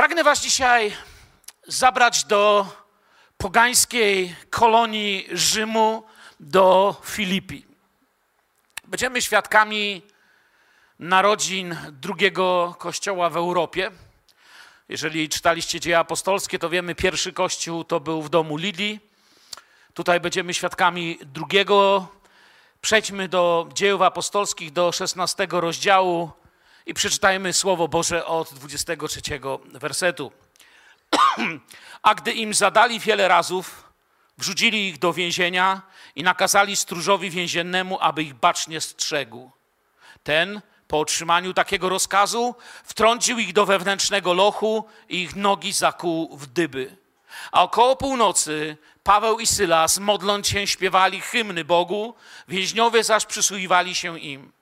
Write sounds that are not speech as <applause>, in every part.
Pragnę Was dzisiaj zabrać do pogańskiej kolonii Rzymu, do Filipi. Będziemy świadkami narodzin drugiego kościoła w Europie. Jeżeli czytaliście dzieje apostolskie, to wiemy, pierwszy kościół to był w domu Lidii. Tutaj będziemy świadkami drugiego. Przejdźmy do dziejów apostolskich, do 16 rozdziału i przeczytajmy Słowo Boże od 23 wersetu. <clears throat> A gdy im zadali wiele razów, wrzucili ich do więzienia i nakazali stróżowi więziennemu, aby ich bacznie strzegł. Ten, po otrzymaniu takiego rozkazu, wtrącił ich do wewnętrznego lochu i ich nogi zakuł w dyby. A około północy Paweł i Sylas, modląc się, śpiewali hymny Bogu, więźniowie zaś przysłuchiwali się im.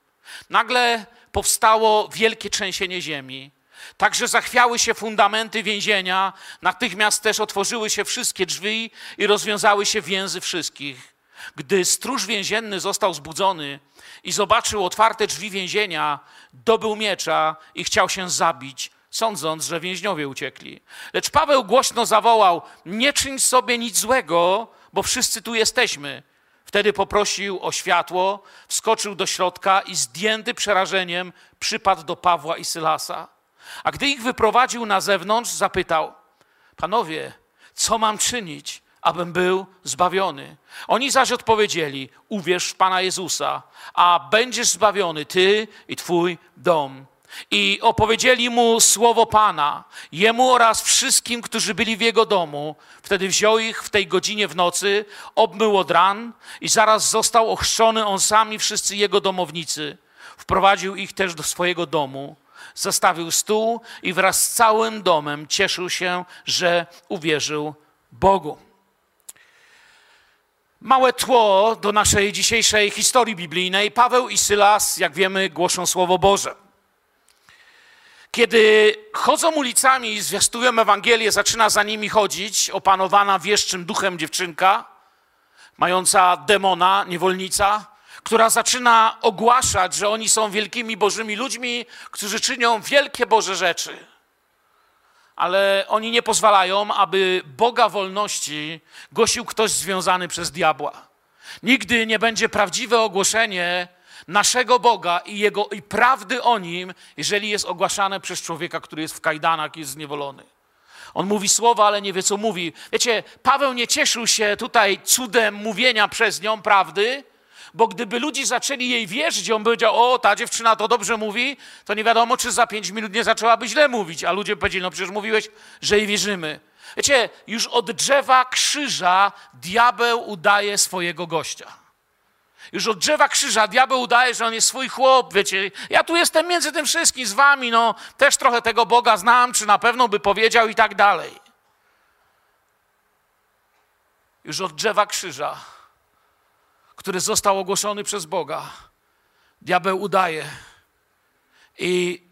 Nagle powstało wielkie trzęsienie ziemi. Także zachwiały się fundamenty więzienia, natychmiast też otworzyły się wszystkie drzwi i rozwiązały się więzy wszystkich. Gdy stróż więzienny został zbudzony i zobaczył otwarte drzwi więzienia, dobył miecza i chciał się zabić, sądząc, że więźniowie uciekli. Lecz Paweł głośno zawołał: Nie czyń sobie nic złego, bo wszyscy tu jesteśmy. Wtedy poprosił o światło, wskoczył do środka i zdjęty przerażeniem przypadł do Pawła i Sylasa. A gdy ich wyprowadził na zewnątrz, zapytał: Panowie, co mam czynić, abym był zbawiony? Oni zaś odpowiedzieli: Uwierz w Pana Jezusa, a będziesz zbawiony ty i twój dom. I opowiedzieli mu słowo Pana, jemu oraz wszystkim, którzy byli w jego domu. Wtedy wziął ich w tej godzinie w nocy, obmył od ran i zaraz został ochrzczony on sam i wszyscy jego domownicy. Wprowadził ich też do swojego domu, zastawił stół i wraz z całym domem cieszył się, że uwierzył Bogu. Małe tło do naszej dzisiejszej historii biblijnej. Paweł i Sylas, jak wiemy, głoszą Słowo Boże. Kiedy chodzą ulicami i zwiastują Ewangelię, zaczyna za nimi chodzić opanowana wieszczym duchem dziewczynka, mająca demona, niewolnica, która zaczyna ogłaszać, że oni są wielkimi Bożymi ludźmi, którzy czynią wielkie Boże rzeczy. Ale oni nie pozwalają, aby Boga wolności głosił ktoś związany przez diabła. Nigdy nie będzie prawdziwe ogłoszenie naszego Boga i, jego, i prawdy o Nim, jeżeli jest ogłaszane przez człowieka, który jest w kajdanach i jest zniewolony. On mówi słowa, ale nie wie, co mówi. Wiecie, Paweł nie cieszył się tutaj cudem mówienia przez nią prawdy, bo gdyby ludzie zaczęli jej wierzyć, on powiedział, o, ta dziewczyna to dobrze mówi, to nie wiadomo, czy za pięć minut nie zaczęłaby źle mówić. A ludzie powiedzieli, no przecież mówiłeś, że jej wierzymy. Wiecie, już od drzewa krzyża diabeł udaje swojego gościa. Już od drzewa krzyża diabeł udaje, że on jest swój chłop, wiecie. Ja tu jestem między tym wszystkim z wami, no też trochę tego Boga znam, czy na pewno by powiedział i tak dalej. Już od drzewa krzyża, który został ogłoszony przez Boga, diabeł udaje i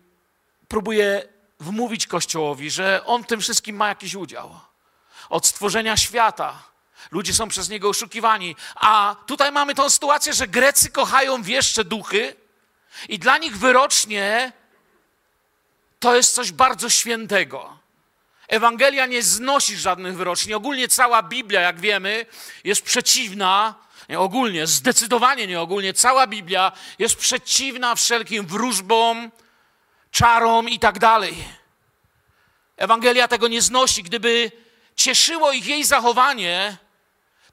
próbuje wmówić Kościołowi, że on w tym wszystkim ma jakiś udział. Od stworzenia świata Ludzie są przez niego oszukiwani. A tutaj mamy tą sytuację, że Grecy kochają wieszcze duchy i dla nich wyrocznie to jest coś bardzo świętego. Ewangelia nie znosi żadnych wyroczni. Ogólnie cała Biblia, jak wiemy, jest przeciwna, nie ogólnie, zdecydowanie nie ogólnie, cała Biblia jest przeciwna wszelkim wróżbom, czarom i tak dalej. Ewangelia tego nie znosi. Gdyby cieszyło ich jej zachowanie,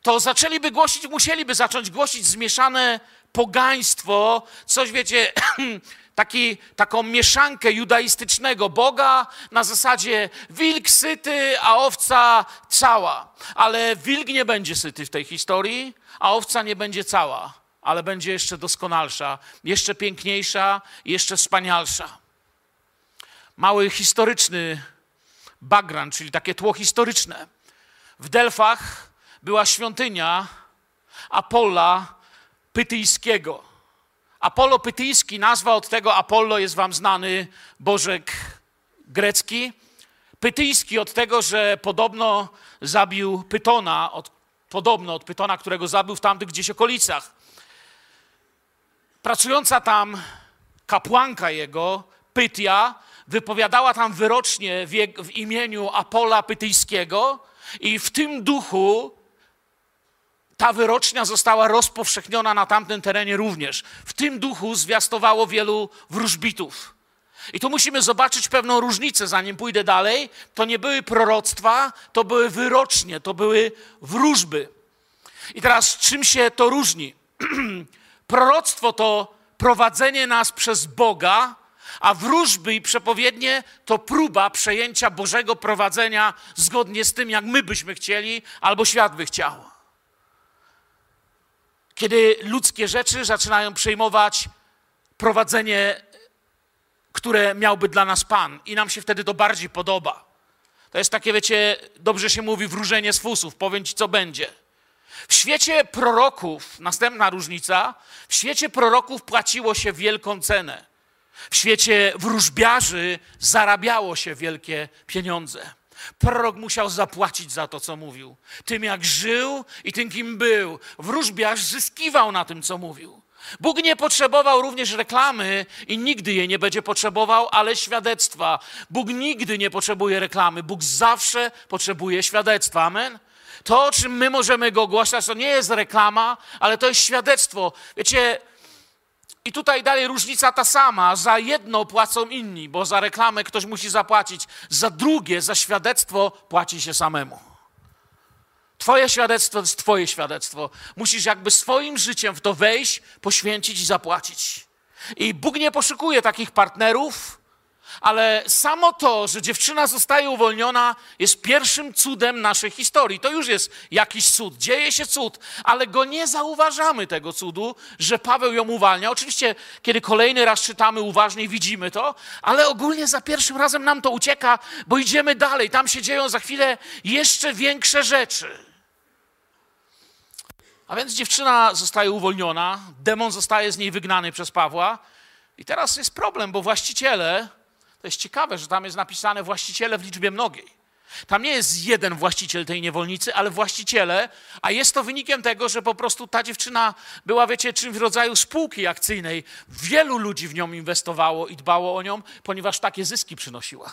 to zaczęliby głosić, musieliby zacząć głosić zmieszane pogaństwo, coś wiecie, <clears throat> taki, taką mieszankę judaistycznego Boga na zasadzie wilk syty, a owca cała. Ale wilk nie będzie syty w tej historii, a owca nie będzie cała, ale będzie jeszcze doskonalsza, jeszcze piękniejsza, jeszcze wspanialsza. Mały historyczny background, czyli takie tło historyczne. W Delfach była świątynia Apolla Pytyjskiego. Apollo Pytyjski, nazwa od tego Apollo jest wam znany, bożek grecki. Pytyjski od tego, że podobno zabił Pytona, od, podobno od Pytona, którego zabił w tamtych gdzieś okolicach. Pracująca tam kapłanka jego, Pytia, wypowiadała tam wyrocznie w, w imieniu Apola Pytyjskiego i w tym duchu ta wyrocznia została rozpowszechniona na tamtym terenie również. W tym duchu zwiastowało wielu wróżbitów. I tu musimy zobaczyć pewną różnicę, zanim pójdę dalej. To nie były proroctwa, to były wyrocznie, to były wróżby. I teraz czym się to różni? <clears throat> Proroctwo to prowadzenie nas przez Boga, a wróżby i przepowiednie to próba przejęcia Bożego prowadzenia zgodnie z tym, jak my byśmy chcieli, albo świat by chciał. Kiedy ludzkie rzeczy zaczynają przejmować prowadzenie, które miałby dla nas Pan, i nam się wtedy to bardziej podoba. To jest takie, wiecie, dobrze się mówi, wróżenie z fusów, powiem ci, co będzie. W świecie proroków, następna różnica, w świecie proroków płaciło się wielką cenę. W świecie wróżbiarzy zarabiało się wielkie pieniądze. Prorok musiał zapłacić za to, co mówił. Tym, jak żył i tym, kim był. Wróżbiarz zyskiwał na tym, co mówił. Bóg nie potrzebował również reklamy i nigdy jej nie będzie potrzebował, ale świadectwa. Bóg nigdy nie potrzebuje reklamy. Bóg zawsze potrzebuje świadectwa. Amen? To, czym my możemy go ogłaszać, to nie jest reklama, ale to jest świadectwo. Wiecie, i tutaj dalej różnica ta sama. Za jedno płacą inni, bo za reklamę ktoś musi zapłacić. Za drugie, za świadectwo płaci się samemu. Twoje świadectwo jest Twoje świadectwo. Musisz jakby swoim życiem w to wejść, poświęcić i zapłacić. I Bóg nie poszukuje takich partnerów, ale samo to, że dziewczyna zostaje uwolniona, jest pierwszym cudem naszej historii. To już jest jakiś cud, dzieje się cud, ale go nie zauważamy, tego cudu, że Paweł ją uwalnia. Oczywiście, kiedy kolejny raz czytamy uważnie, widzimy to, ale ogólnie za pierwszym razem nam to ucieka, bo idziemy dalej. Tam się dzieją za chwilę jeszcze większe rzeczy. A więc dziewczyna zostaje uwolniona, demon zostaje z niej wygnany przez Pawła. I teraz jest problem, bo właściciele to jest ciekawe, że tam jest napisane właściciele w liczbie mnogiej. Tam nie jest jeden właściciel tej niewolnicy, ale właściciele, a jest to wynikiem tego, że po prostu ta dziewczyna była, wiecie, czymś w rodzaju spółki akcyjnej. Wielu ludzi w nią inwestowało i dbało o nią, ponieważ takie zyski przynosiła.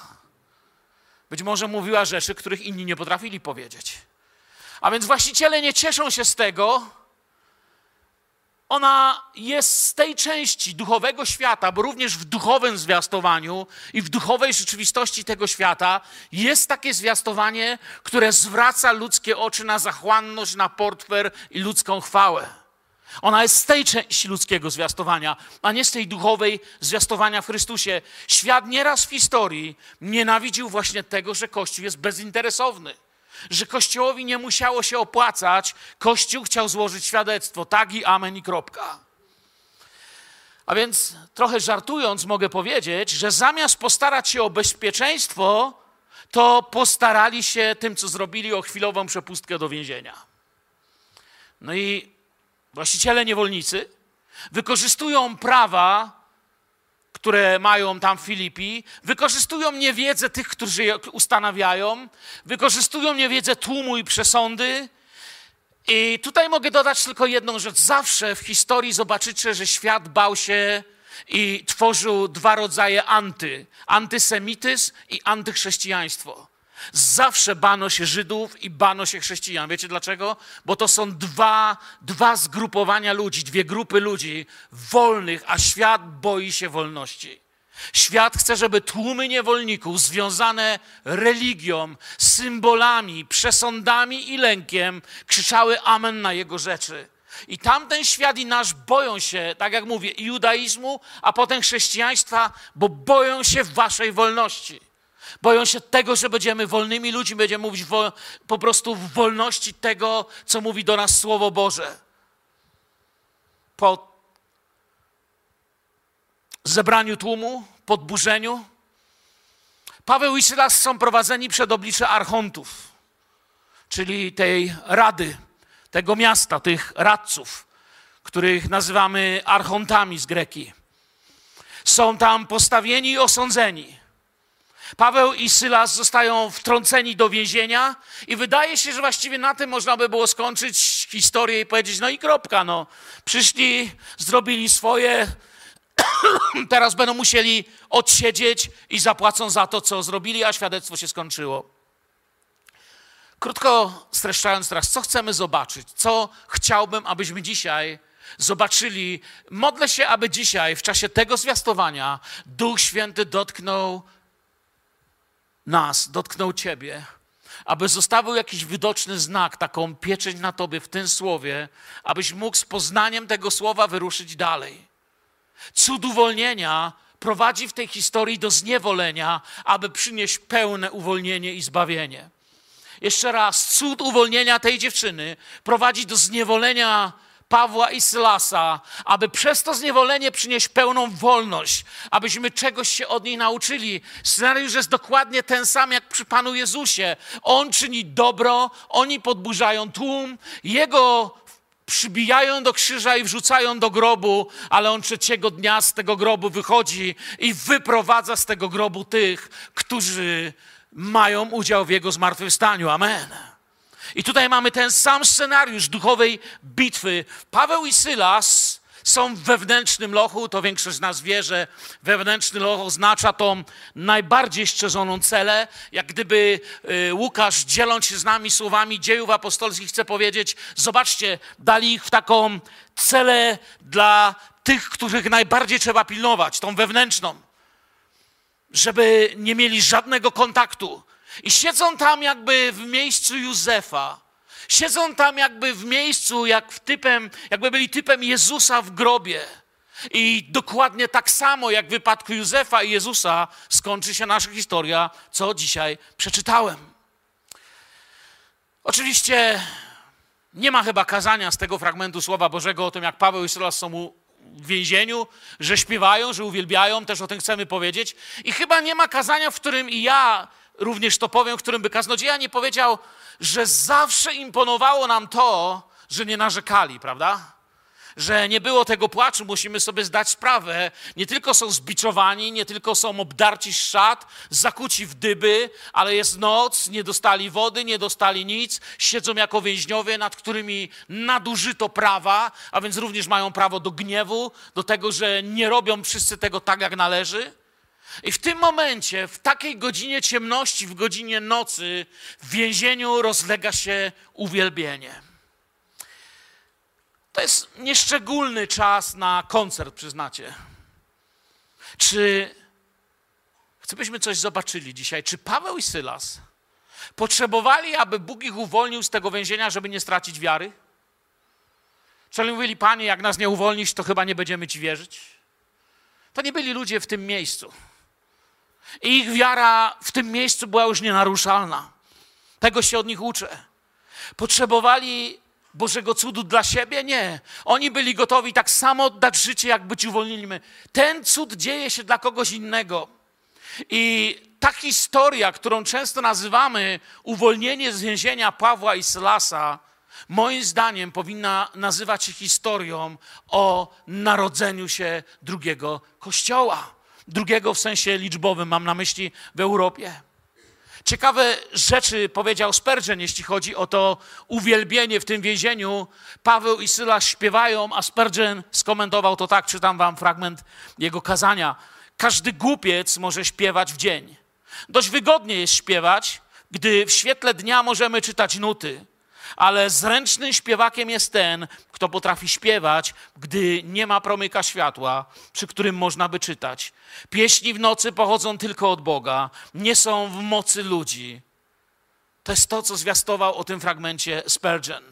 Być może mówiła rzeczy, których inni nie potrafili powiedzieć. A więc właściciele nie cieszą się z tego, ona jest z tej części duchowego świata, bo również w duchowym zwiastowaniu i w duchowej rzeczywistości tego świata jest takie zwiastowanie, które zwraca ludzkie oczy na zachłanność, na portfer i ludzką chwałę. Ona jest z tej części ludzkiego zwiastowania, a nie z tej duchowej zwiastowania w Chrystusie. Świat nieraz w historii nienawidził właśnie tego, że Kościół jest bezinteresowny że Kościołowi nie musiało się opłacać, Kościół chciał złożyć świadectwo. Tak i amen i kropka. A więc trochę żartując mogę powiedzieć, że zamiast postarać się o bezpieczeństwo, to postarali się tym, co zrobili, o chwilową przepustkę do więzienia. No i właściciele niewolnicy wykorzystują prawa które mają tam Filipi, wykorzystują niewiedzę tych, którzy je ustanawiają, wykorzystują niewiedzę tłumu i przesądy. I tutaj mogę dodać tylko jedną rzecz. Zawsze w historii zobaczycie, że świat bał się i tworzył dwa rodzaje anty: antysemityzm i antychrześcijaństwo. Zawsze bano się Żydów i bano się chrześcijan. Wiecie dlaczego? Bo to są dwa, dwa zgrupowania ludzi, dwie grupy ludzi wolnych, a świat boi się wolności. Świat chce, żeby tłumy niewolników związane religią, symbolami, przesądami i lękiem krzyczały amen na jego rzeczy. I tamten świat i nasz boją się, tak jak mówię, judaizmu, a potem chrześcijaństwa, bo boją się waszej wolności. Boją się tego, że będziemy wolnymi ludźmi, będziemy mówić wo, po prostu w wolności tego, co mówi do nas Słowo Boże. Po zebraniu tłumu, podburzeniu, Paweł i Silas są prowadzeni przed oblicze archontów, czyli tej rady, tego miasta, tych radców, których nazywamy archontami z greki. Są tam postawieni i osądzeni. Paweł i Sylas zostają wtrąceni do więzienia i wydaje się, że właściwie na tym można by było skończyć historię i powiedzieć, no i kropka, no. Przyszli, zrobili swoje, <clears throat> teraz będą musieli odsiedzieć i zapłacą za to, co zrobili, a świadectwo się skończyło. Krótko streszczając teraz, co chcemy zobaczyć? Co chciałbym, abyśmy dzisiaj zobaczyli? Modlę się, aby dzisiaj, w czasie tego zwiastowania, Duch Święty dotknął nas, dotknął Ciebie, aby zostawił jakiś widoczny znak, taką pieczęć na Tobie w tym słowie, abyś mógł z poznaniem tego słowa wyruszyć dalej. Cud uwolnienia prowadzi w tej historii do zniewolenia, aby przynieść pełne uwolnienie i zbawienie. Jeszcze raz, cud uwolnienia tej dziewczyny prowadzi do zniewolenia Pawła i Sylasa, aby przez to zniewolenie przynieść pełną wolność, abyśmy czegoś się od niej nauczyli. Scenariusz jest dokładnie ten sam jak przy Panu Jezusie. On czyni dobro, oni podburzają tłum, Jego przybijają do krzyża i wrzucają do grobu, ale on trzeciego dnia z tego grobu wychodzi i wyprowadza z tego grobu tych, którzy mają udział w jego zmartwychwstaniu. Amen. I tutaj mamy ten sam scenariusz duchowej bitwy. Paweł i Sylas są w wewnętrznym lochu, to większość z nas wie, że wewnętrzny loch oznacza tą najbardziej szczerzoną celę. Jak gdyby y, Łukasz, dzieląc się z nami słowami dziejów apostolskich, chce powiedzieć: Zobaczcie, dali ich w taką celę dla tych, których najbardziej trzeba pilnować, tą wewnętrzną, żeby nie mieli żadnego kontaktu. I siedzą tam jakby w miejscu Józefa. Siedzą tam jakby w miejscu, jak w typem, jakby byli typem Jezusa w grobie. I dokładnie tak samo jak w wypadku Józefa i Jezusa skończy się nasza historia, co dzisiaj przeczytałem. Oczywiście nie ma chyba kazania z tego fragmentu Słowa Bożego o tym, jak Paweł i Sylas są w więzieniu, że śpiewają, że uwielbiają, też o tym chcemy powiedzieć. I chyba nie ma kazania, w którym i ja również to powiem, którym by kaznodzieja nie powiedział, że zawsze imponowało nam to, że nie narzekali, prawda? Że nie było tego płaczu, musimy sobie zdać sprawę. Nie tylko są zbiczowani, nie tylko są obdarci z szat, zakuci w dyby, ale jest noc, nie dostali wody, nie dostali nic, siedzą jako więźniowie, nad którymi nadużyto prawa, a więc również mają prawo do gniewu, do tego, że nie robią wszyscy tego tak, jak należy. I w tym momencie, w takiej godzinie ciemności, w godzinie nocy, w więzieniu rozlega się uwielbienie. To jest nieszczególny czas na koncert, przyznacie. Czy chcę, byśmy coś zobaczyli dzisiaj? Czy Paweł i Sylas potrzebowali, aby Bóg ich uwolnił z tego więzienia, żeby nie stracić wiary? Czy mówili, Panie, jak nas nie uwolnisz, to chyba nie będziemy Ci wierzyć? To nie byli ludzie w tym miejscu. I ich wiara w tym miejscu była już nienaruszalna. Tego się od nich uczę. Potrzebowali Bożego cudu dla siebie? Nie. Oni byli gotowi tak samo oddać życie, jak być uwolnieni. Ten cud dzieje się dla kogoś innego. I ta historia, którą często nazywamy uwolnienie z więzienia Pawła i Sylasa, moim zdaniem powinna nazywać się historią o narodzeniu się drugiego kościoła drugiego w sensie liczbowym, mam na myśli w Europie. Ciekawe rzeczy powiedział Spurgeon, jeśli chodzi o to uwielbienie w tym więzieniu. Paweł i Syla śpiewają, a Spurgeon skomentował to tak, czytam wam fragment jego kazania. Każdy głupiec może śpiewać w dzień. Dość wygodnie jest śpiewać, gdy w świetle dnia możemy czytać nuty ale zręcznym śpiewakiem jest ten, kto potrafi śpiewać, gdy nie ma promyka światła, przy którym można by czytać. Pieśni w nocy pochodzą tylko od Boga, nie są w mocy ludzi. To jest to, co zwiastował o tym fragmencie Spurgeon.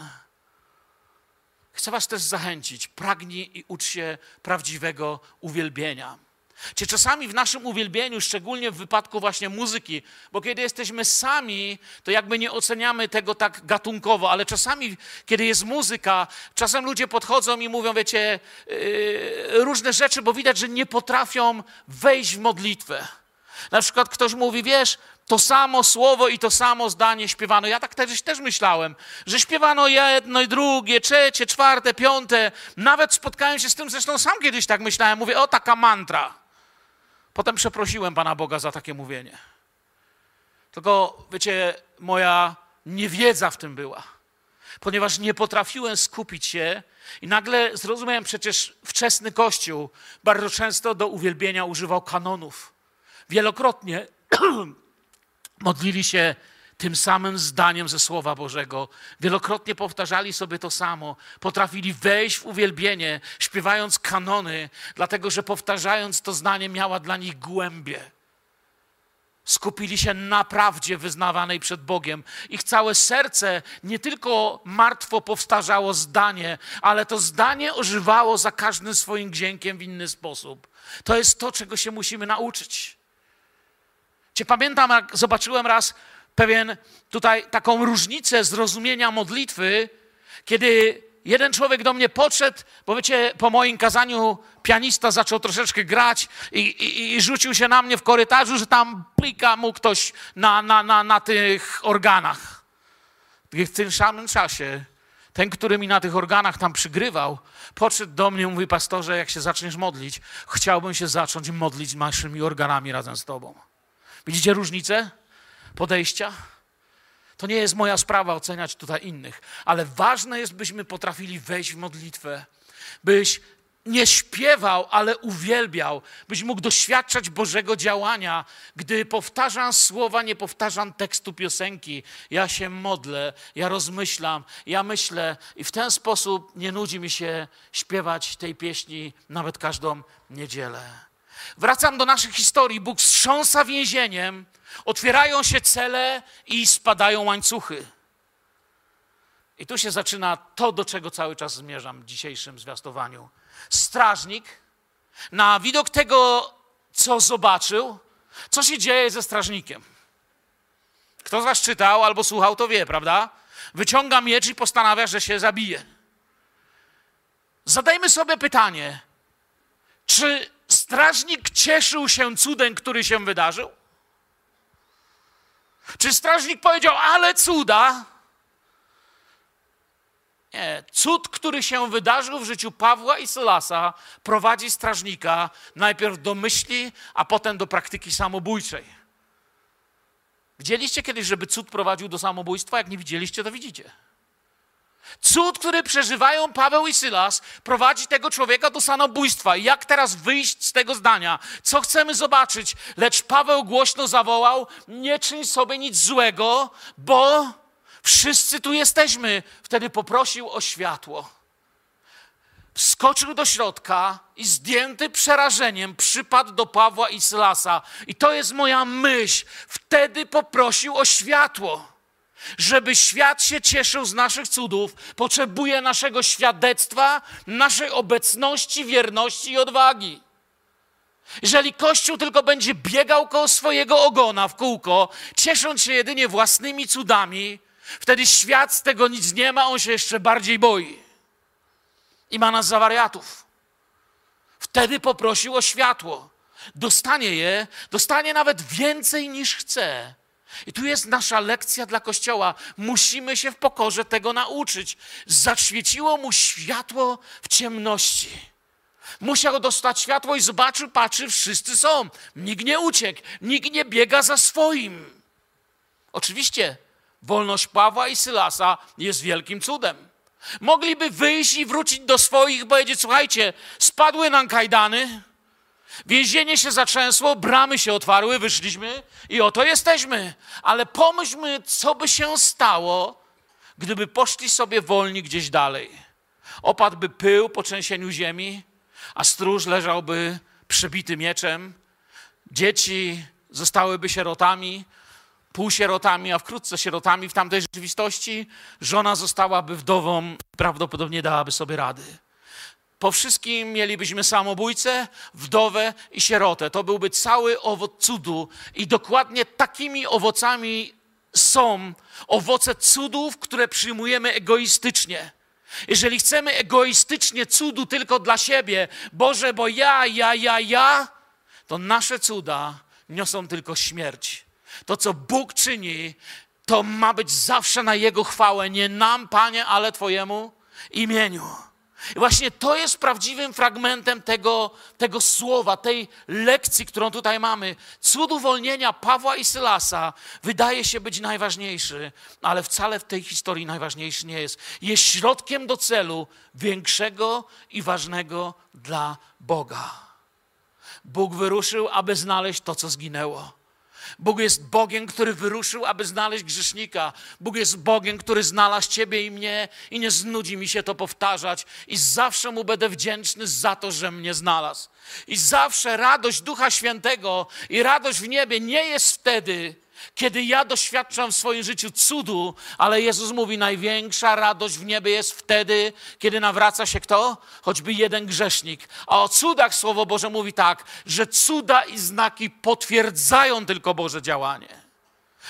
Chcę Was też zachęcić. Pragnij i ucz się prawdziwego uwielbienia. Czy czasami w naszym uwielbieniu, szczególnie w wypadku właśnie muzyki, bo kiedy jesteśmy sami, to jakby nie oceniamy tego tak gatunkowo, ale czasami, kiedy jest muzyka, czasem ludzie podchodzą i mówią, wiecie, yy, różne rzeczy, bo widać, że nie potrafią wejść w modlitwę. Na przykład ktoś mówi, wiesz, to samo słowo i to samo zdanie śpiewano. Ja tak też, też myślałem, że śpiewano jedno i drugie, trzecie, czwarte, piąte. Nawet spotkałem się z tym, zresztą sam kiedyś tak myślałem. Mówię, o taka mantra. Potem przeprosiłem Pana Boga za takie mówienie. Tylko, wiecie, moja niewiedza w tym była. ponieważ nie potrafiłem skupić się i nagle zrozumiałem przecież wczesny Kościół bardzo często do uwielbienia używał kanonów. Wielokrotnie <clears throat> modlili się tym samym zdaniem ze Słowa Bożego. Wielokrotnie powtarzali sobie to samo. Potrafili wejść w uwielbienie, śpiewając kanony, dlatego że powtarzając to zdanie miała dla nich głębie. Skupili się na prawdzie wyznawanej przed Bogiem. Ich całe serce nie tylko martwo powtarzało zdanie, ale to zdanie ożywało za każdym swoim dźwiękiem w inny sposób. To jest to, czego się musimy nauczyć. Cię pamiętam, jak zobaczyłem raz pewien tutaj taką różnicę zrozumienia modlitwy, kiedy jeden człowiek do mnie podszedł, bo wiecie, po moim kazaniu pianista zaczął troszeczkę grać i, i, i rzucił się na mnie w korytarzu, że tam plika mu ktoś na, na, na, na tych organach. W tym samym czasie ten, który mi na tych organach tam przygrywał, podszedł do mnie i mówi, pastorze, jak się zaczniesz modlić, chciałbym się zacząć modlić naszymi organami razem z tobą. Widzicie różnicę podejścia? To nie jest moja sprawa oceniać tutaj innych, ale ważne jest, byśmy potrafili wejść w modlitwę, byś nie śpiewał, ale uwielbiał, byś mógł doświadczać Bożego działania, gdy powtarzam słowa, nie powtarzam tekstu piosenki. Ja się modlę, ja rozmyślam, ja myślę i w ten sposób nie nudzi mi się śpiewać tej pieśni nawet każdą niedzielę. Wracam do naszej historii. Bóg wstrząsa więzieniem, otwierają się cele i spadają łańcuchy. I tu się zaczyna to, do czego cały czas zmierzam w dzisiejszym zwiastowaniu. Strażnik, na widok tego, co zobaczył, co się dzieje ze strażnikiem. Kto z Was czytał albo słuchał, to wie, prawda? Wyciąga miecz i postanawia, że się zabije. Zadajmy sobie pytanie, czy strażnik cieszył się cudem, który się wydarzył? Czy strażnik powiedział, ale cuda? Nie. Cud, który się wydarzył w życiu Pawła i Sylasa, prowadzi strażnika najpierw do myśli, a potem do praktyki samobójczej. Widzieliście kiedyś, żeby cud prowadził do samobójstwa? Jak nie widzieliście, to widzicie. Cud, który przeżywają Paweł i Sylas, prowadzi tego człowieka do samobójstwa. Jak teraz wyjść z tego zdania? Co chcemy zobaczyć? Lecz Paweł głośno zawołał: Nie czyń sobie nic złego, bo wszyscy tu jesteśmy. Wtedy poprosił o światło. Wskoczył do środka i zdjęty przerażeniem przypadł do Pawła i Sylasa. I to jest moja myśl. Wtedy poprosił o światło. Żeby świat się cieszył z naszych cudów, potrzebuje naszego świadectwa, naszej obecności, wierności i odwagi. Jeżeli Kościół tylko będzie biegał koło swojego ogona w kółko, ciesząc się jedynie własnymi cudami, wtedy świat z tego nic nie ma, on się jeszcze bardziej boi. I ma nas za wariatów. Wtedy poprosił o światło. Dostanie je, dostanie nawet więcej niż chce i tu jest nasza lekcja dla Kościoła. Musimy się w pokorze tego nauczyć. Zaświeciło mu światło w ciemności. Musiał dostać światło i zobaczył, patrzy, wszyscy są. Nikt nie uciekł, nikt nie biega za swoim. Oczywiście, wolność Pawła i Sylasa jest wielkim cudem. Mogliby wyjść i wrócić do swoich, powiedzieć: Słuchajcie, spadły nam kajdany, Więzienie się zatrzęsło, bramy się otwarły, wyszliśmy i oto jesteśmy. Ale pomyślmy, co by się stało, gdyby poszli sobie wolni gdzieś dalej. Opadłby pył po trzęsieniu ziemi, a stróż leżałby przebity mieczem. Dzieci zostałyby sierotami, półsierotami, a wkrótce sierotami w tamtej rzeczywistości. Żona zostałaby wdową, prawdopodobnie dałaby sobie rady. Po wszystkim mielibyśmy samobójcę, wdowę i sierotę. To byłby cały owoc cudu. I dokładnie takimi owocami są owoce cudów, które przyjmujemy egoistycznie. Jeżeli chcemy egoistycznie cudu tylko dla siebie, Boże, bo ja, ja, ja, ja, to nasze cuda niosą tylko śmierć. To, co Bóg czyni, to ma być zawsze na Jego chwałę, nie nam, Panie, ale Twojemu imieniu. I właśnie to jest prawdziwym fragmentem tego, tego słowa, tej lekcji, którą tutaj mamy. Cud uwolnienia Pawła i Sylasa wydaje się być najważniejszy, ale wcale w tej historii najważniejszy nie jest. Jest środkiem do celu większego i ważnego dla Boga. Bóg wyruszył, aby znaleźć to, co zginęło. Bóg jest Bogiem, który wyruszył, aby znaleźć grzesznika. Bóg jest Bogiem, który znalazł Ciebie i mnie i nie znudzi mi się to powtarzać. I zawsze Mu będę wdzięczny za to, że mnie znalazł. I zawsze radość Ducha Świętego i radość w niebie nie jest wtedy, kiedy ja doświadczam w swoim życiu cudu, ale Jezus mówi, największa radość w niebie jest wtedy, kiedy nawraca się kto? Choćby jeden grzesznik. A o cudach Słowo Boże mówi tak, że cuda i znaki potwierdzają tylko Boże działanie.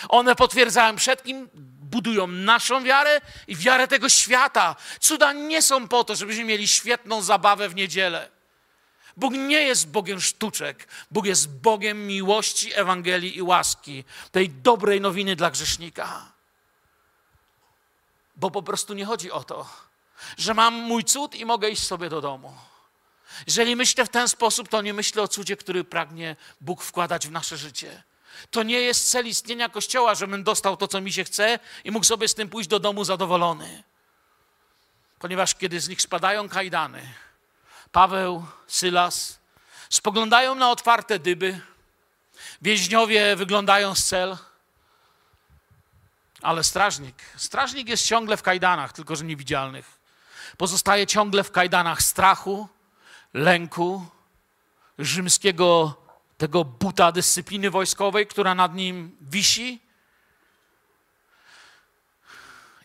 One potwierdzają przed kim? Budują naszą wiarę i wiarę tego świata. Cuda nie są po to, żebyśmy mieli świetną zabawę w niedzielę. Bóg nie jest Bogiem sztuczek. Bóg jest Bogiem miłości, Ewangelii i łaski, tej dobrej nowiny dla grzesznika. Bo po prostu nie chodzi o to, że mam mój cud i mogę iść sobie do domu. Jeżeli myślę w ten sposób, to nie myślę o cudzie, który pragnie Bóg wkładać w nasze życie. To nie jest cel istnienia Kościoła, żebym dostał to, co mi się chce i mógł sobie z tym pójść do domu zadowolony. Ponieważ kiedy z nich spadają kajdany, Paweł, Sylas spoglądają na otwarte dyby. Więźniowie wyglądają z cel. Ale strażnik, strażnik jest ciągle w kajdanach, tylko że niewidzialnych. Pozostaje ciągle w kajdanach strachu, lęku, rzymskiego tego buta dyscypliny wojskowej, która nad nim wisi.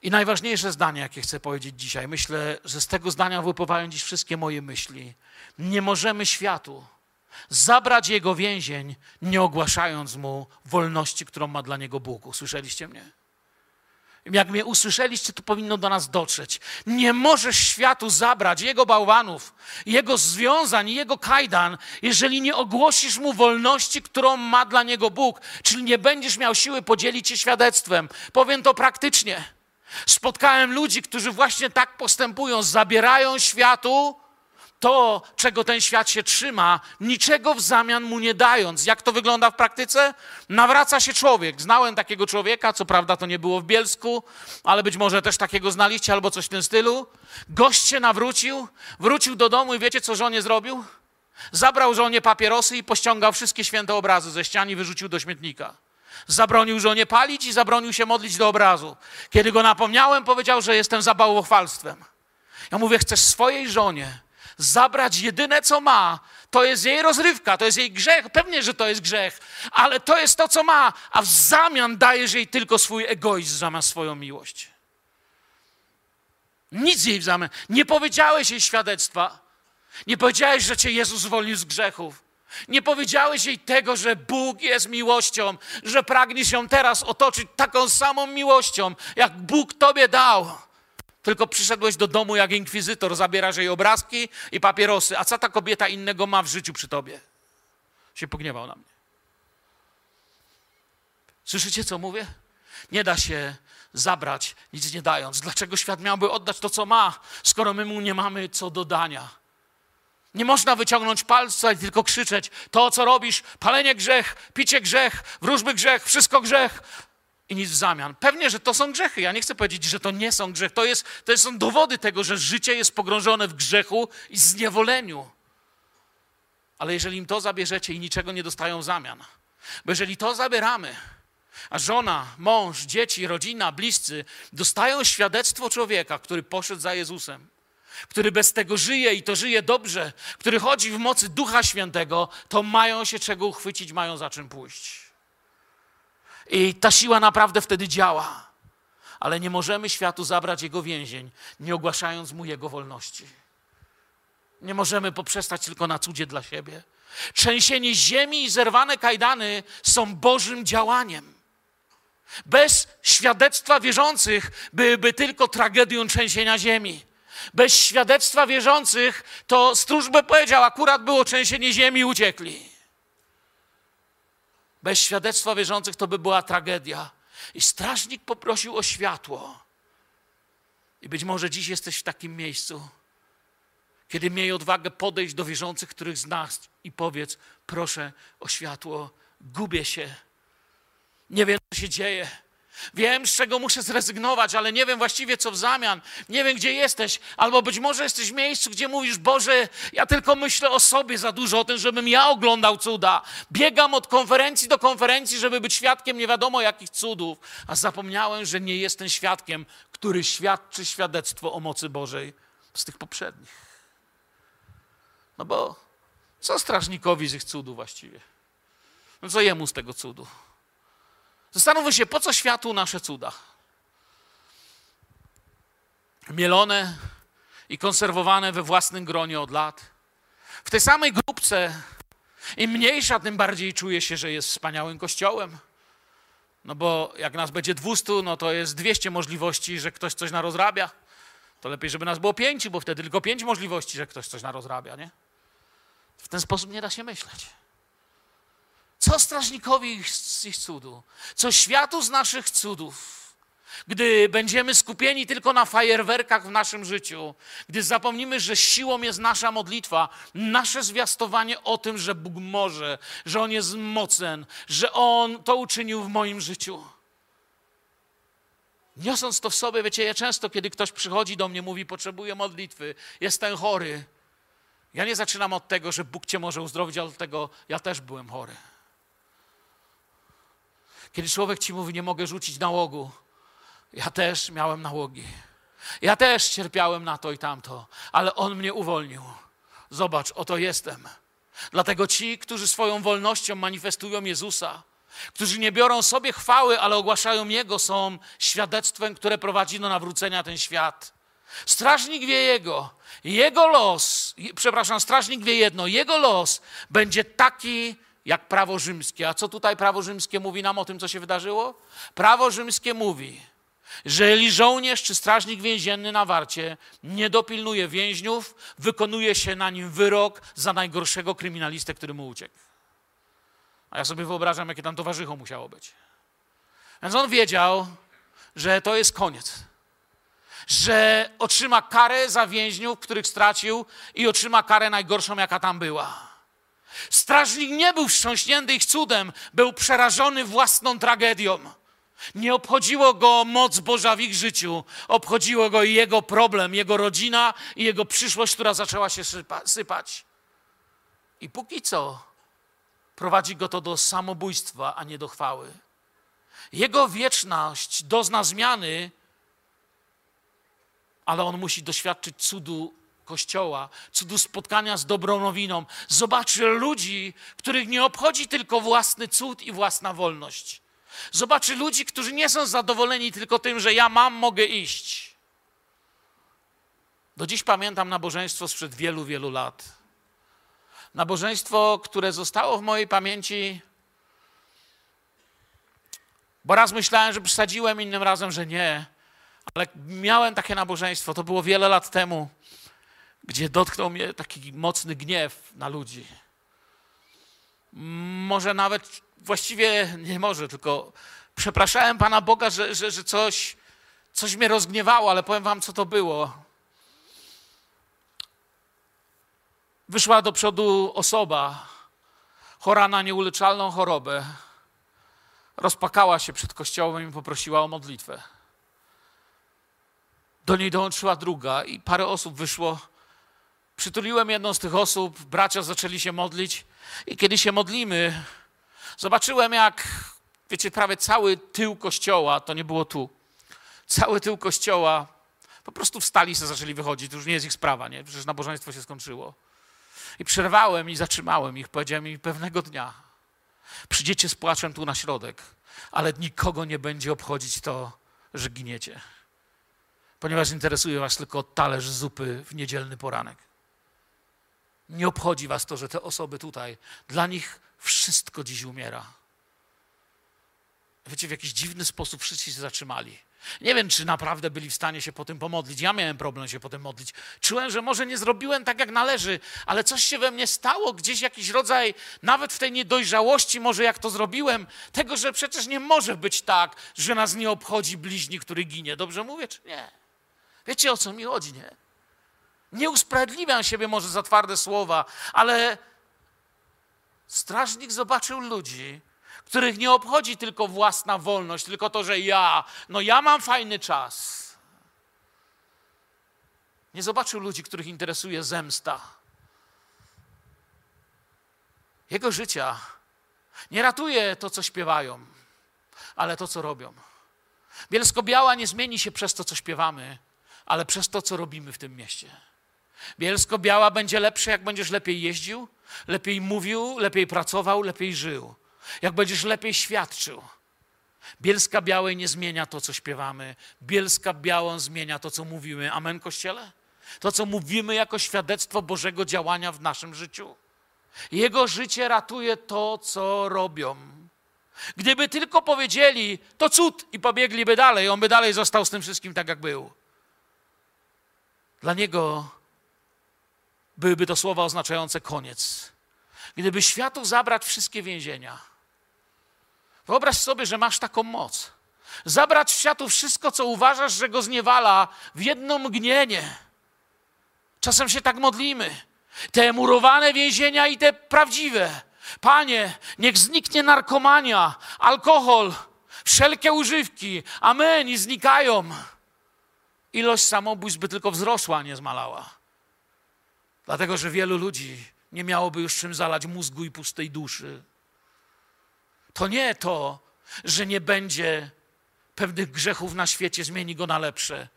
I najważniejsze zdanie, jakie chcę powiedzieć dzisiaj, myślę, że z tego zdania wypływają dziś wszystkie moje myśli. Nie możemy światu zabrać jego więzień, nie ogłaszając mu wolności, którą ma dla niego Bóg. Usłyszeliście mnie? Jak mnie usłyszeliście, to powinno do nas dotrzeć. Nie możesz światu zabrać jego bałwanów, jego związań, jego kajdan, jeżeli nie ogłosisz mu wolności, którą ma dla niego Bóg. Czyli nie będziesz miał siły podzielić się świadectwem. Powiem to praktycznie. Spotkałem ludzi, którzy właśnie tak postępują, zabierają światu to, czego ten świat się trzyma, niczego w zamian mu nie dając. Jak to wygląda w praktyce? Nawraca się człowiek. Znałem takiego człowieka, co prawda to nie było w Bielsku, ale być może też takiego znaliście albo coś w tym stylu. Gość się nawrócił, wrócił do domu i wiecie, co żonie zrobił? Zabrał żonie papierosy i pościągał wszystkie święte obrazy ze ścian i wyrzucił do śmietnika. Zabronił żonie palić i zabronił się modlić do obrazu. Kiedy go napomniałem, powiedział, że jestem za bałwochwalstwem. Ja mówię, chcesz swojej żonie zabrać jedyne, co ma, to jest jej rozrywka, to jest jej grzech. Pewnie, że to jest grzech, ale to jest to, co ma, a w zamian dajesz jej tylko swój egoizm zamiast swoją miłość. Nic jej w zamian. Nie powiedziałeś jej świadectwa. Nie powiedziałeś, że cię Jezus zwolnił z grzechów. Nie powiedziałeś jej tego, że Bóg jest miłością, że pragniesz ją teraz otoczyć taką samą miłością, jak Bóg tobie dał. Tylko przyszedłeś do domu jak inkwizytor, zabierasz jej obrazki i papierosy. A co ta kobieta innego ma w życiu przy tobie? Się pogniewał na mnie. Słyszycie, co mówię? Nie da się zabrać, nic nie dając. Dlaczego świat miałby oddać to, co ma, skoro my mu nie mamy co dodania? Nie można wyciągnąć palca i tylko krzyczeć: To, co robisz, palenie grzech, picie grzech, wróżby grzech, wszystko grzech i nic w zamian. Pewnie, że to są grzechy. Ja nie chcę powiedzieć, że to nie są grzechy. To, jest, to są dowody tego, że życie jest pogrążone w grzechu i zniewoleniu. Ale jeżeli im to zabierzecie i niczego nie dostają w zamian, bo jeżeli to zabieramy, a żona, mąż, dzieci, rodzina, bliscy dostają świadectwo człowieka, który poszedł za Jezusem, który bez tego żyje i to żyje dobrze, który chodzi w mocy Ducha Świętego, to mają się czego uchwycić, mają za czym pójść. I ta siła naprawdę wtedy działa. Ale nie możemy światu zabrać jego więzień, nie ogłaszając mu jego wolności. Nie możemy poprzestać tylko na cudzie dla siebie. Trzęsienie ziemi i zerwane kajdany są Bożym działaniem. Bez świadectwa wierzących byłyby tylko tragedią trzęsienia ziemi. Bez świadectwa wierzących to stróż by powiedział, akurat było trzęsienie ziemi, uciekli. Bez świadectwa wierzących to by była tragedia. I strażnik poprosił o światło. I być może dziś jesteś w takim miejscu, Kiedy miej odwagę podejść do wierzących, których znasz i powiedz, proszę o światło, gubię się. Nie wiem, co się dzieje. Wiem, z czego muszę zrezygnować, ale nie wiem właściwie, co w zamian. Nie wiem, gdzie jesteś. Albo być może jesteś w miejscu, gdzie mówisz, Boże, ja tylko myślę o sobie za dużo, o tym, żebym ja oglądał cuda. Biegam od konferencji do konferencji, żeby być świadkiem nie wiadomo jakich cudów, a zapomniałem, że nie jestem świadkiem, który świadczy świadectwo o mocy Bożej z tych poprzednich. No bo co strażnikowi z ich cudu właściwie? No co jemu z tego cudu? Zastanówmy się, po co światu nasze cuda? Mielone i konserwowane we własnym gronie od lat. W tej samej grupce im mniejsza, tym bardziej czuje się, że jest wspaniałym kościołem. No bo jak nas będzie 200, no to jest 200 możliwości, że ktoś coś narozrabia. To lepiej, żeby nas było pięć, bo wtedy tylko pięć możliwości, że ktoś coś narozrabia, nie? W ten sposób nie da się myśleć. Co strażnikowi z ich cudu? Co światu z naszych cudów? Gdy będziemy skupieni tylko na fajerwerkach w naszym życiu, gdy zapomnimy, że siłą jest nasza modlitwa, nasze zwiastowanie o tym, że Bóg może, że On jest mocen, że On to uczynił w moim życiu. Niosąc to w sobie, wiecie, ja często, kiedy ktoś przychodzi do mnie, mówi, potrzebuję modlitwy, jestem chory. Ja nie zaczynam od tego, że Bóg cię może uzdrowić, ale od tego, ja też byłem chory. Kiedy człowiek ci mówi, nie mogę rzucić nałogu, ja też miałem nałogi. Ja też cierpiałem na to i tamto, ale On mnie uwolnił. Zobacz, oto jestem. Dlatego ci, którzy swoją wolnością manifestują Jezusa, którzy nie biorą sobie chwały, ale ogłaszają Jego, są świadectwem, które prowadzi do nawrócenia ten świat. Strażnik wie Jego, Jego los, przepraszam, strażnik wie jedno, Jego los będzie taki, jak prawo rzymskie. A co tutaj prawo rzymskie mówi nam o tym, co się wydarzyło? Prawo rzymskie mówi, że jeżeli żołnierz czy strażnik więzienny na warcie nie dopilnuje więźniów, wykonuje się na nim wyrok za najgorszego kryminalistę, który mu uciekł. A ja sobie wyobrażam, jakie tam towarzycho musiało być. Więc on wiedział, że to jest koniec. Że otrzyma karę za więźniów, których stracił, i otrzyma karę najgorszą, jaka tam była. Strażnik nie był wstrząśnięty ich cudem, był przerażony własną tragedią. Nie obchodziło go moc Boża w ich życiu, obchodziło go jego problem, jego rodzina i jego przyszłość, która zaczęła się sypać. I póki co prowadzi go to do samobójstwa, a nie do chwały. Jego wieczność dozna zmiany, ale on musi doświadczyć cudu Kościoła, cudu spotkania z dobrą nowiną. Zobaczy ludzi, których nie obchodzi tylko własny cud i własna wolność. Zobaczy ludzi, którzy nie są zadowoleni tylko tym, że ja mam, mogę iść. Do dziś pamiętam nabożeństwo sprzed wielu, wielu lat. Nabożeństwo, które zostało w mojej pamięci, bo raz myślałem, że przesadziłem, innym razem, że nie, ale miałem takie nabożeństwo, to było wiele lat temu gdzie dotknął mnie taki mocny gniew na ludzi. Może nawet, właściwie nie może, tylko przepraszałem Pana Boga, że, że, że coś, coś mnie rozgniewało, ale powiem Wam, co to było. Wyszła do przodu osoba chora na nieuleczalną chorobę. Rozpakała się przed kościołem i poprosiła o modlitwę. Do niej dołączyła druga i parę osób wyszło Przytuliłem jedną z tych osób, bracia zaczęli się modlić i kiedy się modlimy, zobaczyłem jak, wiecie, prawie cały tył kościoła, to nie było tu, cały tył kościoła po prostu wstali i zaczęli wychodzić. To już nie jest ich sprawa, nie? Przecież nabożeństwo się skończyło. I przerwałem i zatrzymałem ich. Powiedziałem im pewnego dnia przyjdziecie z płaczem tu na środek, ale nikogo nie będzie obchodzić to, że giniecie. Ponieważ interesuje was tylko talerz zupy w niedzielny poranek. Nie obchodzi was to, że te osoby tutaj, dla nich wszystko dziś umiera. Wiecie, w jakiś dziwny sposób wszyscy się zatrzymali. Nie wiem, czy naprawdę byli w stanie się po tym pomodlić. Ja miałem problem się po tym modlić. Czułem, że może nie zrobiłem tak, jak należy, ale coś się we mnie stało, gdzieś jakiś rodzaj, nawet w tej niedojrzałości, może jak to zrobiłem, tego, że przecież nie może być tak, że nas nie obchodzi bliźni, który ginie. Dobrze mówię, czy nie? Wiecie, o co mi chodzi, nie? Nie usprawiedliwiam siebie może za twarde słowa, ale strażnik zobaczył ludzi, których nie obchodzi tylko własna wolność, tylko to, że ja, no ja mam fajny czas. Nie zobaczył ludzi, których interesuje zemsta. Jego życia nie ratuje to, co śpiewają, ale to, co robią. Bielsko-Biała nie zmieni się przez to, co śpiewamy, ale przez to, co robimy w tym mieście. Bielsko-Biała będzie lepsze, jak będziesz lepiej jeździł, lepiej mówił, lepiej pracował, lepiej żył. Jak będziesz lepiej świadczył. Bielska Białej nie zmienia to, co śpiewamy. Bielska Białą zmienia to, co mówimy. Amen, Kościele? To, co mówimy jako świadectwo Bożego działania w naszym życiu. Jego życie ratuje to, co robią. Gdyby tylko powiedzieli, to cud i pobiegliby dalej, on by dalej został z tym wszystkim tak, jak był. Dla niego byłyby to słowa oznaczające koniec. Gdyby światu zabrać wszystkie więzienia, wyobraź sobie, że masz taką moc. Zabrać światu wszystko, co uważasz, że go zniewala w jedno mgnienie. Czasem się tak modlimy. Te murowane więzienia i te prawdziwe. Panie, niech zniknie narkomania, alkohol, wszelkie używki. Amen i znikają. Ilość samobójstw by tylko wzrosła, nie zmalała. Dlatego, że wielu ludzi nie miałoby już czym zalać mózgu i pustej duszy. To nie to, że nie będzie pewnych grzechów na świecie, zmieni go na lepsze.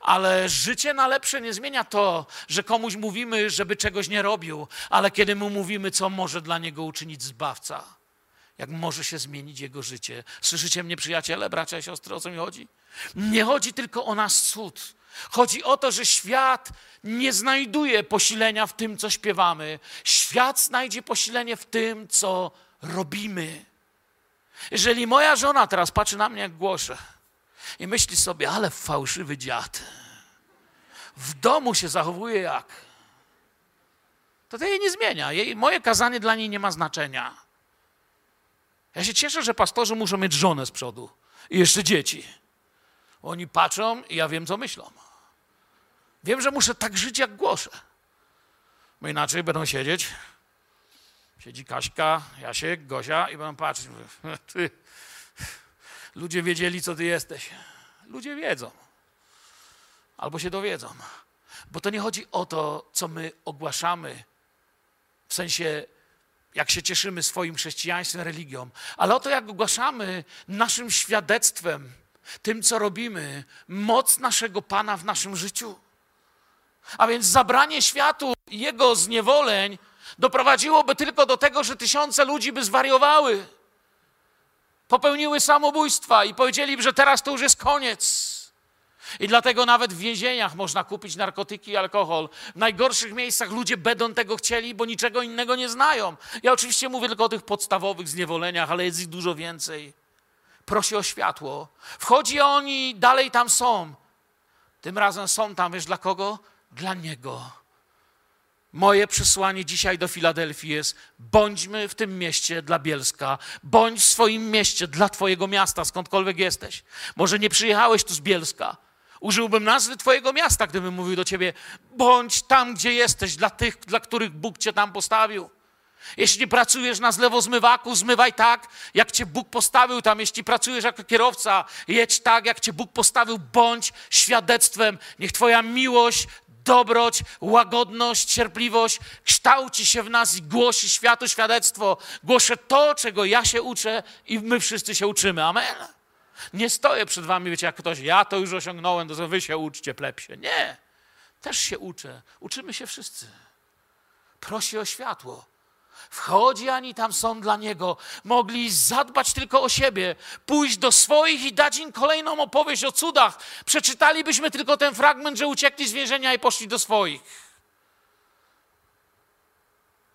Ale życie na lepsze nie zmienia to, że komuś mówimy, żeby czegoś nie robił, ale kiedy mu mówimy, co może dla niego uczynić zbawca, jak może się zmienić jego życie. Słyszycie mnie, przyjaciele, bracia i siostry, o co mi chodzi? Nie chodzi tylko o nas cud. Chodzi o to, że świat nie znajduje posilenia w tym, co śpiewamy. Świat znajdzie posilenie w tym, co robimy. Jeżeli moja żona teraz patrzy na mnie, jak głoszę, i myśli sobie, ale fałszywy dziad. W domu się zachowuje jak. To to jej nie zmienia. Jej, moje kazanie dla niej nie ma znaczenia. Ja się cieszę, że pastorzy muszą mieć żonę z przodu i jeszcze dzieci. Oni patrzą i ja wiem, co myślą. Wiem, że muszę tak żyć, jak głoszę. Bo inaczej będą siedzieć. Siedzi Kaśka, Jasiek, Gosia i będą patrzeć. <laughs> Ty, ludzie wiedzieli, co ty jesteś. Ludzie wiedzą. Albo się dowiedzą. Bo to nie chodzi o to, co my ogłaszamy, w sensie, jak się cieszymy swoim chrześcijaństwem, religią, ale o to, jak ogłaszamy naszym świadectwem, tym, co robimy, moc naszego Pana w naszym życiu. A więc zabranie światu jego zniewoleń doprowadziłoby tylko do tego, że tysiące ludzi by zwariowały popełniły samobójstwa i powiedzieliby, że teraz to już jest koniec. I dlatego nawet w więzieniach można kupić narkotyki i alkohol. W najgorszych miejscach ludzie będą tego chcieli, bo niczego innego nie znają. Ja oczywiście mówię tylko o tych podstawowych zniewoleniach, ale jest ich dużo więcej. Prosi o światło. Wchodzi on i dalej tam są. Tym razem są tam, wiesz dla kogo? Dla Niego. Moje przesłanie dzisiaj do Filadelfii jest: bądźmy w tym mieście dla Bielska, bądź w swoim mieście dla Twojego miasta, skądkolwiek jesteś. Może nie przyjechałeś tu z Bielska. Użyłbym nazwy Twojego miasta, gdybym mówił do Ciebie: bądź tam, gdzie jesteś, dla tych, dla których Bóg Cię tam postawił. Jeśli pracujesz na zlewozmywaku, zmywaj tak, jak Cię Bóg postawił tam. Jeśli pracujesz jako kierowca, jedź tak, jak Cię Bóg postawił. Bądź świadectwem. Niech Twoja miłość dobroć, łagodność, cierpliwość kształci się w nas i głosi światu świadectwo. Głoszę to, czego ja się uczę i my wszyscy się uczymy. Amen. Nie stoję przed wami, wiecie, jak ktoś, ja to już osiągnąłem, to wy się uczcie, plepsie. Nie. Też się uczę. Uczymy się wszyscy. Prosi o światło. Wchodzi, ani tam są dla niego. Mogli zadbać tylko o siebie, pójść do swoich i dać im kolejną opowieść o cudach. Przeczytalibyśmy tylko ten fragment, że uciekli z więzienia i poszli do swoich.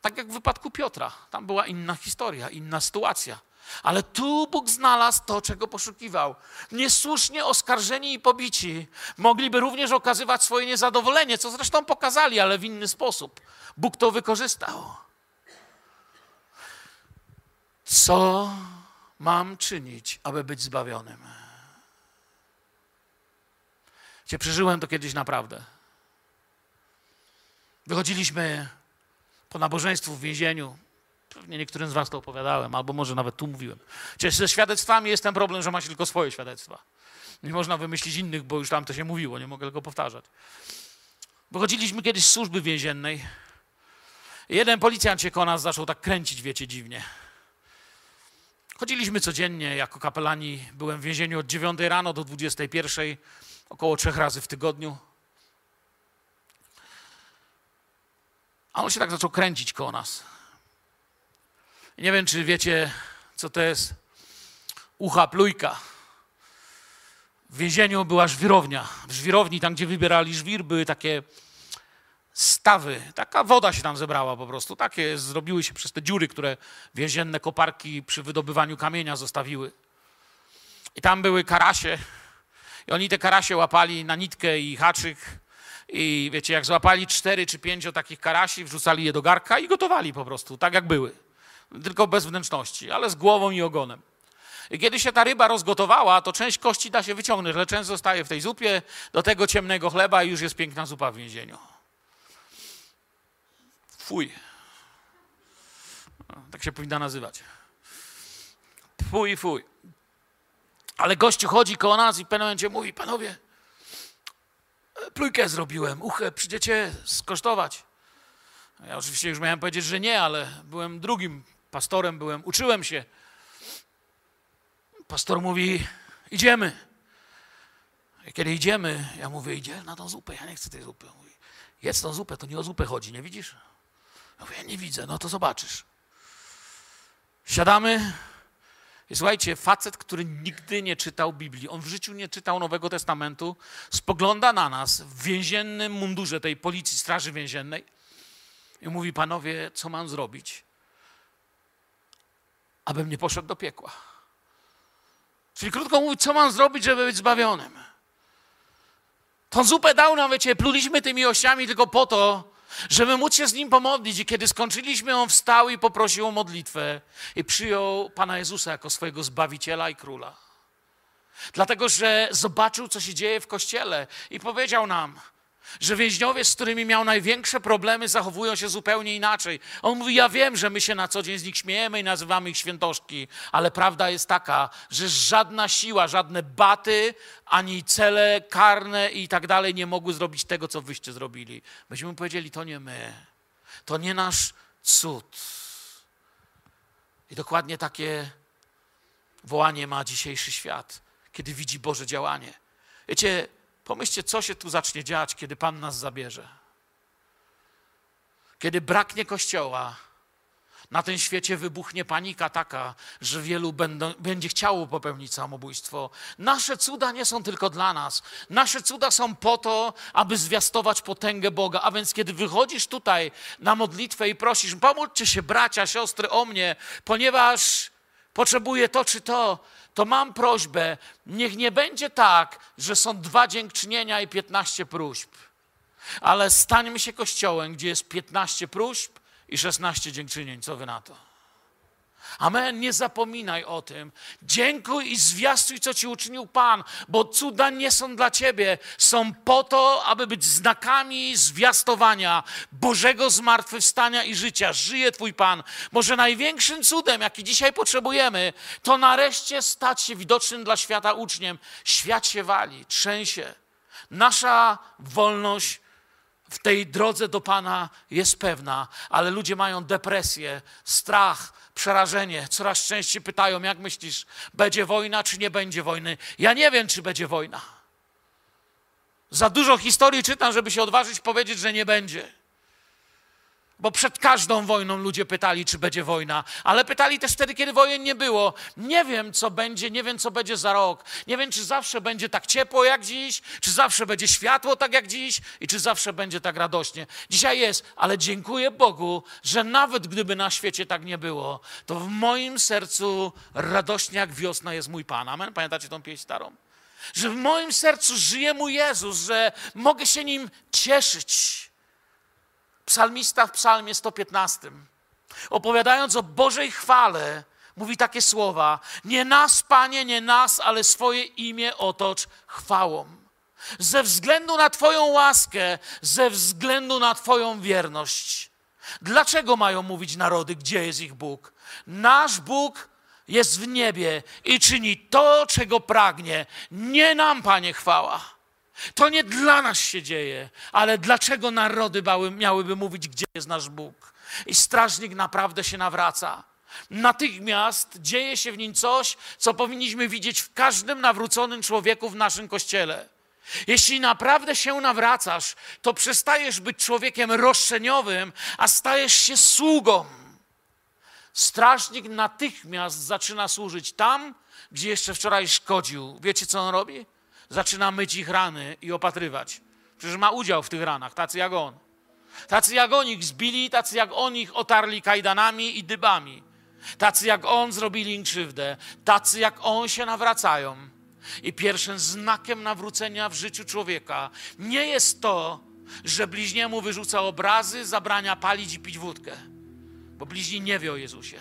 Tak jak w wypadku Piotra. Tam była inna historia, inna sytuacja. Ale tu Bóg znalazł to, czego poszukiwał. Niesłusznie oskarżeni i pobici mogliby również okazywać swoje niezadowolenie, co zresztą pokazali, ale w inny sposób. Bóg to wykorzystał. Co mam czynić, aby być zbawionym? Cię przeżyłem to kiedyś naprawdę. Wychodziliśmy po nabożeństwu w więzieniu. Pewnie niektórym z was to opowiadałem, albo może nawet tu mówiłem. Przecież ze świadectwami jest ten problem, że ma się tylko swoje świadectwa. Nie można wymyślić innych, bo już tam to się mówiło, nie mogę tego powtarzać. Wychodziliśmy kiedyś z służby więziennej. Jeden policjant się koło nas zaczął tak kręcić, wiecie, dziwnie. Chodziliśmy codziennie jako kapelani. Byłem w więzieniu od 9 rano do 21, około trzech razy w tygodniu. A on się tak zaczął kręcić koło nas. Nie wiem, czy wiecie, co to jest ucha plujka. W więzieniu była żwirownia. W żwirowni, tam gdzie wybierali żwir, były takie stawy. Taka woda się tam zebrała po prostu. Takie zrobiły się przez te dziury, które więzienne koparki przy wydobywaniu kamienia zostawiły. I tam były karasie. I oni te karasie łapali na nitkę i haczyk. I wiecie, jak złapali cztery czy pięć takich karasi, wrzucali je do garka i gotowali po prostu, tak jak były. Tylko bez wnętrzności, ale z głową i ogonem. I kiedy się ta ryba rozgotowała, to część kości da się wyciągnąć, ale część zostaje w tej zupie, do tego ciemnego chleba i już jest piękna zupa w więzieniu. Fuj. Tak się powinna nazywać. Fuj, fuj. Ale gościu chodzi koło nas i w pewnym momencie mówi, panowie, plujkę zrobiłem, uchę, przyjdziecie skosztować. Ja oczywiście już miałem powiedzieć, że nie, ale byłem drugim pastorem, byłem, uczyłem się. Pastor mówi, idziemy. I kiedy idziemy, ja mówię, idzie na tą zupę, ja nie chcę tej zupy. Mówi, jedz tą zupę, to nie o zupę chodzi, nie widzisz? Ja mówię, nie widzę, no to zobaczysz. Siadamy, i słuchajcie, facet, który nigdy nie czytał Biblii, on w życiu nie czytał Nowego Testamentu, spogląda na nas w więziennym mundurze tej policji, straży więziennej i mówi, panowie, co mam zrobić, abym nie poszedł do piekła. Czyli krótko mówi, co mam zrobić, żeby być zbawionym. Tą zupę dał nam, wiecie, pluliśmy tymi ościami tylko po to, żeby móc się z Nim pomodlić. I kiedy skończyliśmy, On wstał i poprosił o modlitwę i przyjął Pana Jezusa jako swojego Zbawiciela i Króla. Dlatego, że zobaczył, co się dzieje w Kościele i powiedział nam, że więźniowie, z którymi miał największe problemy, zachowują się zupełnie inaczej. On mówi: Ja wiem, że my się na co dzień z nich śmiejemy i nazywamy ich świętoszki, ale prawda jest taka, że żadna siła, żadne baty, ani cele karne i tak dalej nie mogły zrobić tego, co wyście zrobili. Myśmy powiedzieli: To nie my, to nie nasz cud. I dokładnie takie wołanie ma dzisiejszy świat, kiedy widzi Boże działanie. Wiecie, Pomyślcie, co się tu zacznie dziać, kiedy Pan nas zabierze. Kiedy braknie kościoła, na tym świecie wybuchnie panika taka, że wielu będą, będzie chciało popełnić samobójstwo. Nasze cuda nie są tylko dla nas. Nasze cuda są po to, aby zwiastować potęgę Boga. A więc, kiedy wychodzisz tutaj na modlitwę i prosisz, pomóżcie się bracia, siostry o mnie, ponieważ potrzebuję to czy to, to mam prośbę, niech nie będzie tak, że są dwa dziękczynienia i piętnaście próśb, ale stańmy się kościołem, gdzie jest piętnaście próśb i szesnaście dziękczynień. Co wy na to? Amen. Nie zapominaj o tym. Dziękuj i zwiastuj, co ci uczynił Pan, bo cuda nie są dla ciebie. Są po to, aby być znakami zwiastowania Bożego zmartwychwstania i życia. Żyje Twój Pan. Może największym cudem, jaki dzisiaj potrzebujemy, to nareszcie stać się widocznym dla świata uczniem. Świat się wali, trzęsie. Nasza wolność w tej drodze do Pana jest pewna, ale ludzie mają depresję, strach, przerażenie. Coraz częściej pytają, jak myślisz, będzie wojna, czy nie będzie wojny? Ja nie wiem, czy będzie wojna. Za dużo historii czytam, żeby się odważyć powiedzieć, że nie będzie. Bo przed każdą wojną ludzie pytali, czy będzie wojna, ale pytali też wtedy, kiedy wojen nie było. Nie wiem, co będzie, nie wiem, co będzie za rok. Nie wiem, czy zawsze będzie tak ciepło jak dziś, czy zawsze będzie światło tak jak dziś i czy zawsze będzie tak radośnie. Dzisiaj jest, ale dziękuję Bogu, że nawet gdyby na świecie tak nie było, to w moim sercu radośnie jak wiosna jest mój Pan. Amen? Pamiętacie tą pieśń starą? Że w moim sercu żyje mój Jezus, że mogę się nim cieszyć Psalmista w psalmie 115, opowiadając o Bożej chwale, mówi takie słowa: Nie nas, Panie, nie nas, ale swoje imię otocz chwałą. ze względu na Twoją łaskę, ze względu na Twoją wierność. Dlaczego mają mówić narody, gdzie jest ich Bóg? Nasz Bóg jest w niebie i czyni to, czego pragnie. Nie nam, Panie, chwała. To nie dla nas się dzieje, ale dlaczego narody miałyby mówić, gdzie jest nasz Bóg? I strażnik naprawdę się nawraca. Natychmiast dzieje się w nim coś, co powinniśmy widzieć w każdym nawróconym człowieku w naszym kościele. Jeśli naprawdę się nawracasz, to przestajesz być człowiekiem roszczeniowym, a stajesz się sługą. Strażnik natychmiast zaczyna służyć tam, gdzie jeszcze wczoraj szkodził. Wiecie, co on robi? Zaczyna myć ich rany i opatrywać. Przecież ma udział w tych ranach, tacy jak on. Tacy jak on ich zbili, tacy jak on ich otarli kajdanami i dybami. Tacy jak on zrobili im krzywdę, tacy jak on się nawracają. I pierwszym znakiem nawrócenia w życiu człowieka nie jest to, że bliźniemu wyrzuca obrazy, zabrania palić i pić wódkę, bo bliźni nie wie o Jezusie.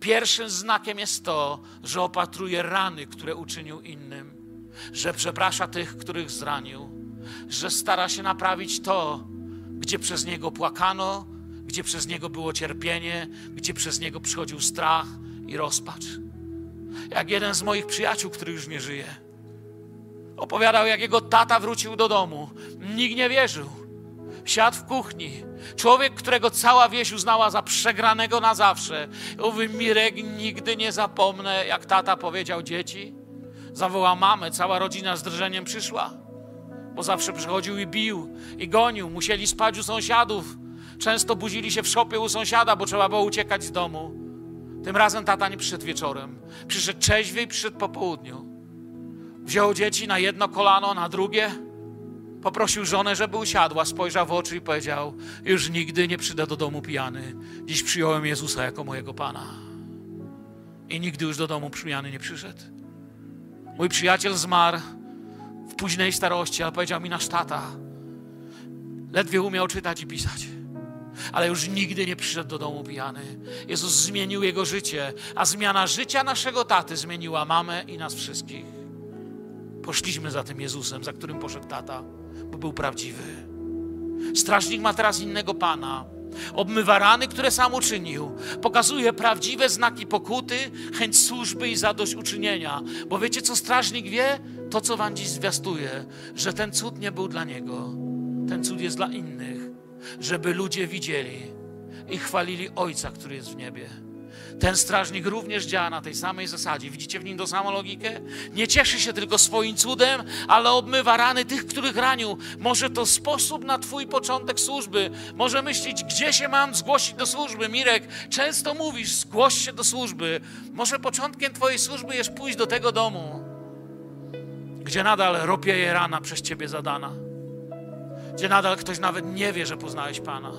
Pierwszym znakiem jest to, że opatruje rany, które uczynił innym, że przeprasza tych, których zranił, że stara się naprawić to, gdzie przez niego płakano, gdzie przez niego było cierpienie, gdzie przez niego przychodził strach i rozpacz. Jak jeden z moich przyjaciół, który już nie żyje, opowiadał, jak jego tata wrócił do domu. Nikt nie wierzył. Siadł w kuchni. Człowiek, którego cała wieś uznała za przegranego na zawsze. Mówi, Mirek, nigdy nie zapomnę, jak tata powiedział dzieci. Zawołał mamę, cała rodzina z drżeniem przyszła. Bo zawsze przychodził i bił, i gonił. Musieli spać u sąsiadów. Często budzili się w szopie u sąsiada, bo trzeba było uciekać z domu. Tym razem tata nie przyszedł wieczorem. Przyszedł trzeźwy przyszedł po południu. Wziął dzieci na jedno kolano, na drugie. Poprosił żonę, żeby usiadła, spojrzał w oczy i powiedział: Już nigdy nie przyjdę do domu pijany. Dziś przyjąłem Jezusa jako mojego Pana. I nigdy już do domu pijany nie przyszedł. Mój przyjaciel zmarł w późnej starości, ale powiedział mi nasz tata. Ledwie umiał czytać i pisać ale już nigdy nie przyszedł do domu pijany. Jezus zmienił jego życie, a zmiana życia naszego taty zmieniła mamę i nas wszystkich. Poszliśmy za tym Jezusem, za którym poszedł tata, bo był prawdziwy. Strażnik ma teraz innego pana. Obmywa rany, które sam uczynił. Pokazuje prawdziwe znaki pokuty, chęć służby i zadośćuczynienia. Bo wiecie, co strażnik wie? To, co wam dziś zwiastuje, że ten cud nie był dla niego. Ten cud jest dla innych żeby ludzie widzieli i chwalili Ojca, który jest w niebie. Ten strażnik również działa na tej samej zasadzie. Widzicie w nim tą samą logikę? Nie cieszy się tylko swoim cudem, ale obmywa rany tych, których ranił. Może to sposób na Twój początek służby. Może myśleć, gdzie się mam zgłosić do służby. Mirek, często mówisz, zgłoś się do służby. Może początkiem Twojej służby jest pójść do tego domu, gdzie nadal ropieje rana przez Ciebie zadana gdzie nadal ktoś nawet nie wie, że poznałeś Pana.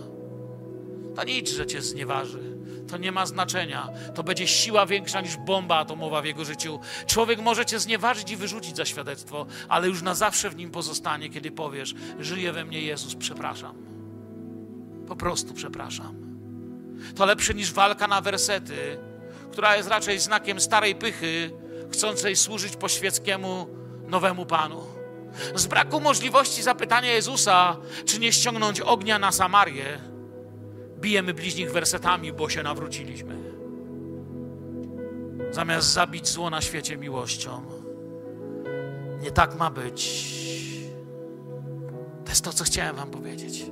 To nic, że cię znieważy. To nie ma znaczenia. To będzie siła większa niż bomba atomowa w jego życiu. Człowiek może cię znieważyć i wyrzucić za świadectwo, ale już na zawsze w nim pozostanie, kiedy powiesz: Żyje we mnie Jezus, przepraszam. Po prostu przepraszam. To lepsze niż walka na wersety, która jest raczej znakiem starej pychy, chcącej służyć po świeckiemu nowemu Panu. Z braku możliwości zapytania Jezusa, czy nie ściągnąć ognia na Samarię, bijemy bliźnich wersetami, bo się nawróciliśmy. Zamiast zabić zło na świecie miłością. Nie tak ma być. To jest to, co chciałem Wam powiedzieć.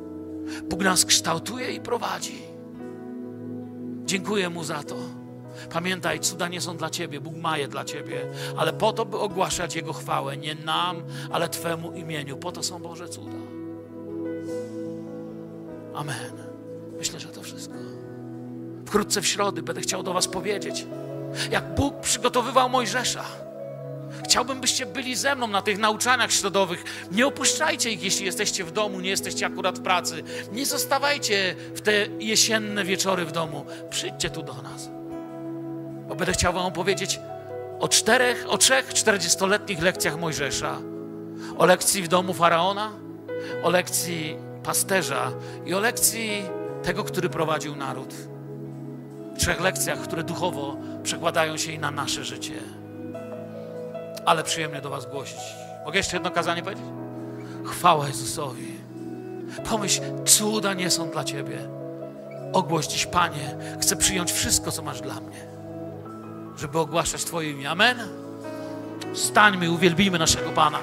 Bóg nas kształtuje i prowadzi. Dziękuję Mu za to. Pamiętaj, cuda nie są dla Ciebie, Bóg ma je dla Ciebie, ale po to, by ogłaszać Jego chwałę, nie nam, ale Twemu imieniu. Po to są Boże cuda. Amen. Myślę, że to wszystko. Wkrótce w środy będę chciał do Was powiedzieć, jak Bóg przygotowywał Mojżesza. Chciałbym, byście byli ze mną na tych nauczaniach środowych. Nie opuszczajcie ich, jeśli jesteście w domu, nie jesteście akurat w pracy. Nie zostawajcie w te jesienne wieczory w domu. Przyjdźcie tu do nas. Bo będę chciał Wam opowiedzieć o czterech, o trzech czterdziestoletnich lekcjach Mojżesza. O lekcji w domu Faraona, o lekcji pasterza i o lekcji tego, który prowadził naród. Trzech lekcjach, które duchowo przekładają się i na nasze życie. Ale przyjemnie do Was głosić. Mogę jeszcze jedno kazanie powiedzieć? Chwała Jezusowi. Pomyśl, cuda nie są dla Ciebie. Ogłoś dziś, Panie, chcę przyjąć wszystko, co masz dla mnie, żeby ogłaszać Twoje imię. Amen. Stańmy, uwielbijmy naszego Pana.